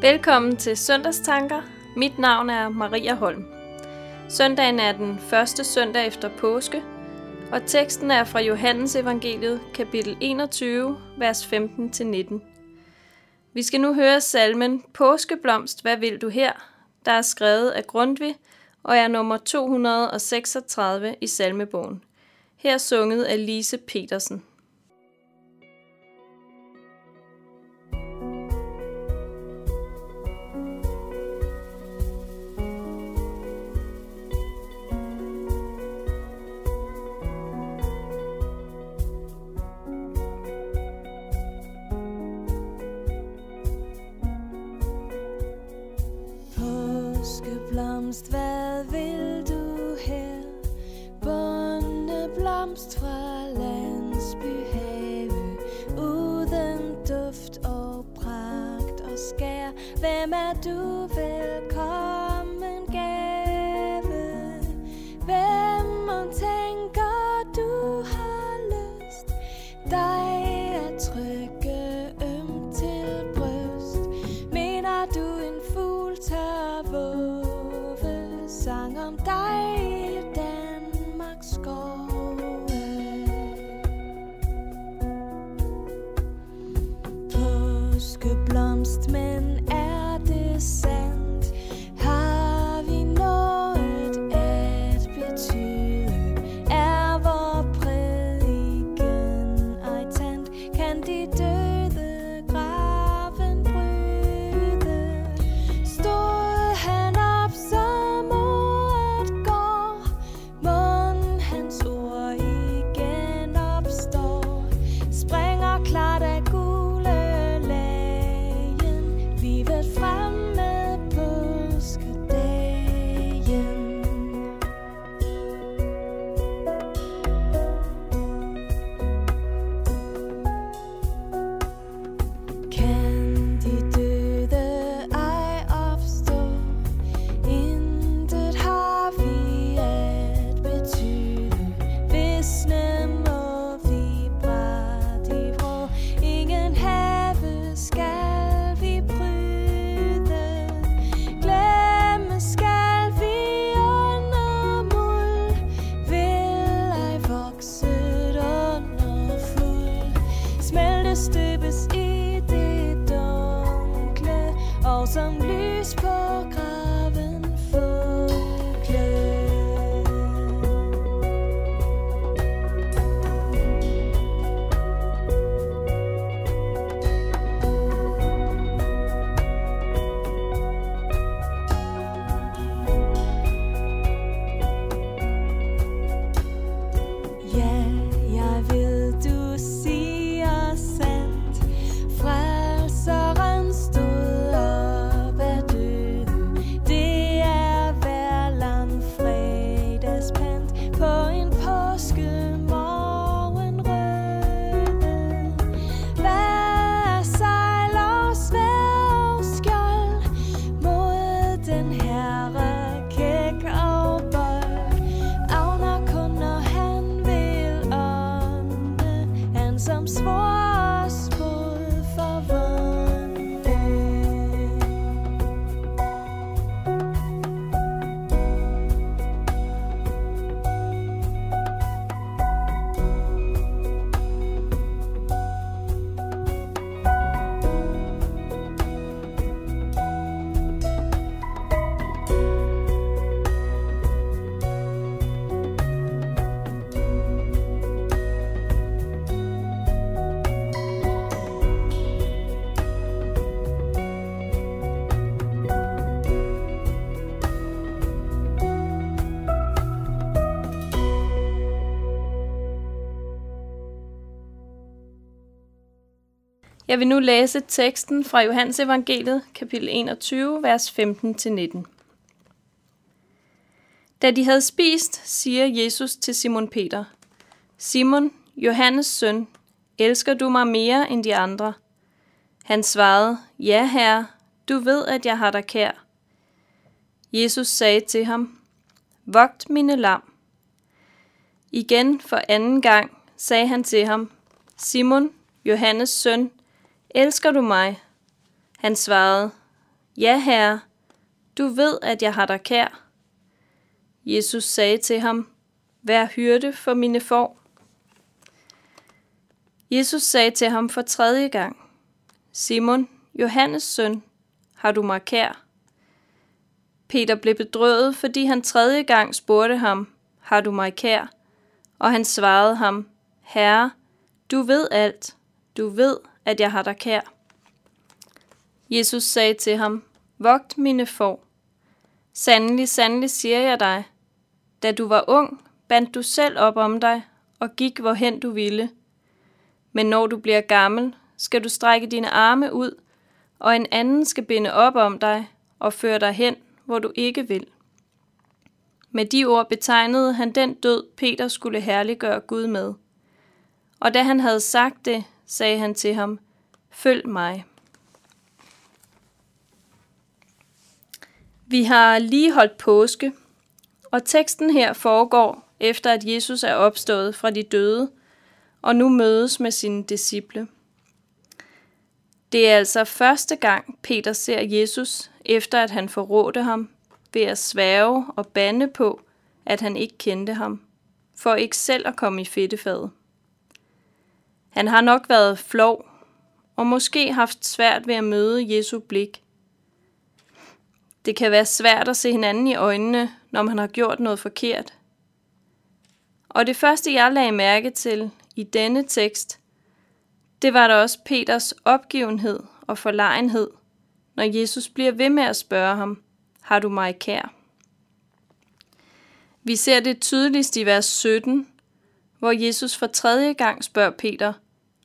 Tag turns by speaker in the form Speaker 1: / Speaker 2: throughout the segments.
Speaker 1: Velkommen til Søndagstanker. Mit navn er Maria Holm. Søndagen er den første søndag efter påske, og teksten er fra Johannes evangeliet, kapitel 21, vers 15-19. Vi skal nu høre salmen Påskeblomst, hvad vil du her? Der er skrevet af Grundtvig og er nummer 236 i salmebogen. Her sunget af Lise Petersen.
Speaker 2: kłamstwem. Jeg vil
Speaker 1: nu læse teksten fra Johannes evangeliet, kapitel 21, vers 15-19. Da de havde spist, siger Jesus til Simon Peter, Simon, Johannes søn, elsker du mig mere end de andre? Han svarede, ja herre, du ved, at jeg har dig kær. Jesus sagde til ham, vogt mine lam. Igen for anden gang sagde han til ham, Simon, Johannes søn, elsker du mig? Han svarede, Ja, herre, du ved, at jeg har dig kær. Jesus sagde til ham, Vær hyrde for mine får. Jesus sagde til ham for tredje gang, Simon, Johannes søn, har du mig kær? Peter blev bedrøvet, fordi han tredje gang spurgte ham, har du mig kær? Og han svarede ham, Herre, du ved alt. Du ved, at jeg har dig kær. Jesus sagde til ham, Vogt mine får. Sandelig, sandelig siger jeg dig, da du var ung, bandt du selv op om dig og gik hvorhen du ville. Men når du bliver gammel, skal du strække dine arme ud, og en anden skal binde op om dig og føre dig hen, hvor du ikke vil. Med de ord betegnede han den død, Peter skulle herliggøre Gud med. Og da han havde sagt det, sagde han til ham, Følg mig. Vi har lige holdt påske, og teksten her foregår efter at Jesus er opstået fra de døde og nu mødes med sine disciple. Det er altså første gang, Peter ser Jesus, efter at han forrådte ham, ved at sværge og bande på, at han ikke kendte ham, for ikke selv at komme i fedtefadet. Han har nok været flov, og måske haft svært ved at møde Jesu blik. Det kan være svært at se hinanden i øjnene, når man har gjort noget forkert. Og det første, jeg lagde mærke til i denne tekst, det var da også Peters opgivenhed og forlegenhed, når Jesus bliver ved med at spørge ham, har du mig kær? Vi ser det tydeligst i vers 17, hvor Jesus for tredje gang spørger Peter,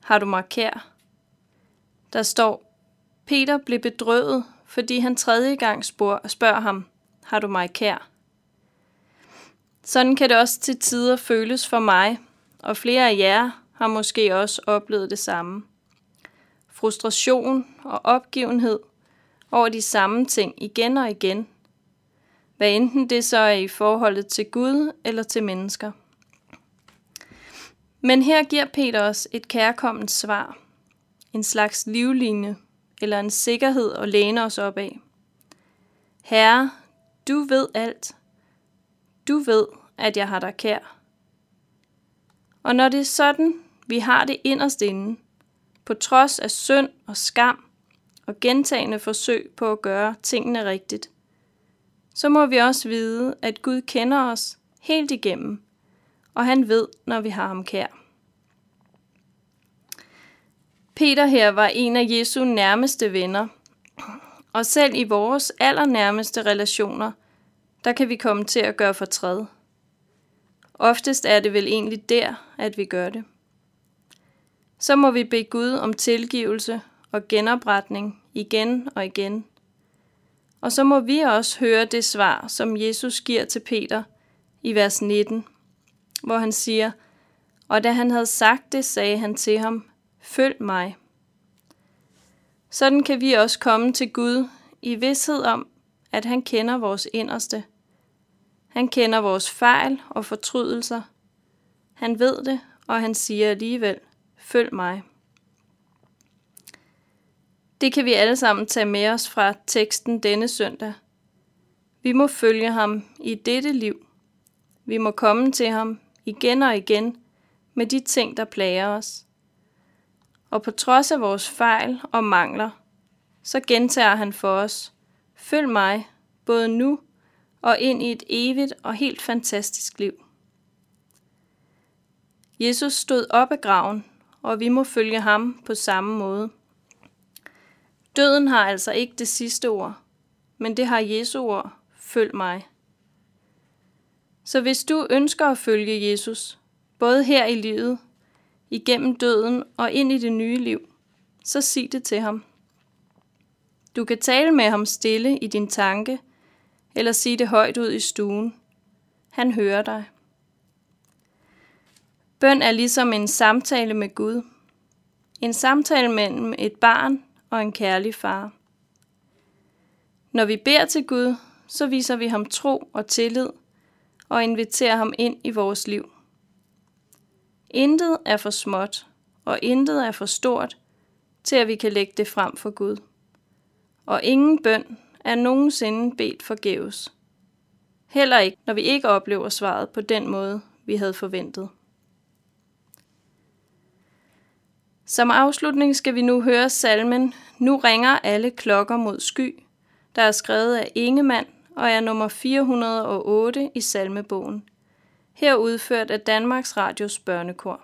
Speaker 1: har du mig kær? Der står, Peter blev bedrøvet, fordi han tredje gang spørger ham, har du mig kær? Sådan kan det også til tider føles for mig, og flere af jer har måske også oplevet det samme. Frustration og opgivenhed over de samme ting igen og igen. Hvad enten det så er i forholdet til Gud eller til mennesker. Men her giver Peter os et kærkomment svar. En slags livlinje eller en sikkerhed at læne os op af. Herre, du ved alt. Du ved, at jeg har dig kær. Og når det er sådan, vi har det inderst inde, på trods af synd og skam og gentagende forsøg på at gøre tingene rigtigt, så må vi også vide, at Gud kender os helt igennem, og han ved, når vi har ham kær. Peter her var en af Jesu nærmeste venner, og selv i vores allernærmeste relationer, der kan vi komme til at gøre fortræd. Oftest er det vel egentlig der, at vi gør det. Så må vi bede Gud om tilgivelse og genopretning igen og igen. Og så må vi også høre det svar, som Jesus giver til Peter i vers 19, hvor han siger, og da han havde sagt det, sagde han til ham, følg mig. Sådan kan vi også komme til Gud i vidshed om, at han kender vores inderste – han kender vores fejl og fortrydelser. Han ved det, og han siger alligevel, følg mig. Det kan vi alle sammen tage med os fra teksten denne søndag. Vi må følge ham i dette liv. Vi må komme til ham igen og igen med de ting, der plager os. Og på trods af vores fejl og mangler, så gentager han for os, følg mig, både nu og ind i et evigt og helt fantastisk liv. Jesus stod op af graven, og vi må følge ham på samme måde. Døden har altså ikke det sidste ord, men det har Jesu ord, følg mig. Så hvis du ønsker at følge Jesus, både her i livet, igennem døden og ind i det nye liv, så sig det til ham. Du kan tale med ham stille i din tanke – eller sige det højt ud i stuen. Han hører dig. Bøn er ligesom en samtale med Gud. En samtale mellem et barn og en kærlig far. Når vi beder til Gud, så viser vi ham tro og tillid og inviterer ham ind i vores liv. Intet er for småt, og intet er for stort, til at vi kan lægge det frem for Gud. og ingen bøn er nogensinde bedt forgæves. Heller ikke, når vi ikke oplever svaret på den måde, vi havde forventet. Som afslutning skal vi nu høre salmen Nu ringer alle klokker mod sky, der er skrevet af Ingemann og er nummer 408 i salmebogen. Her udført af Danmarks Radios børnekor.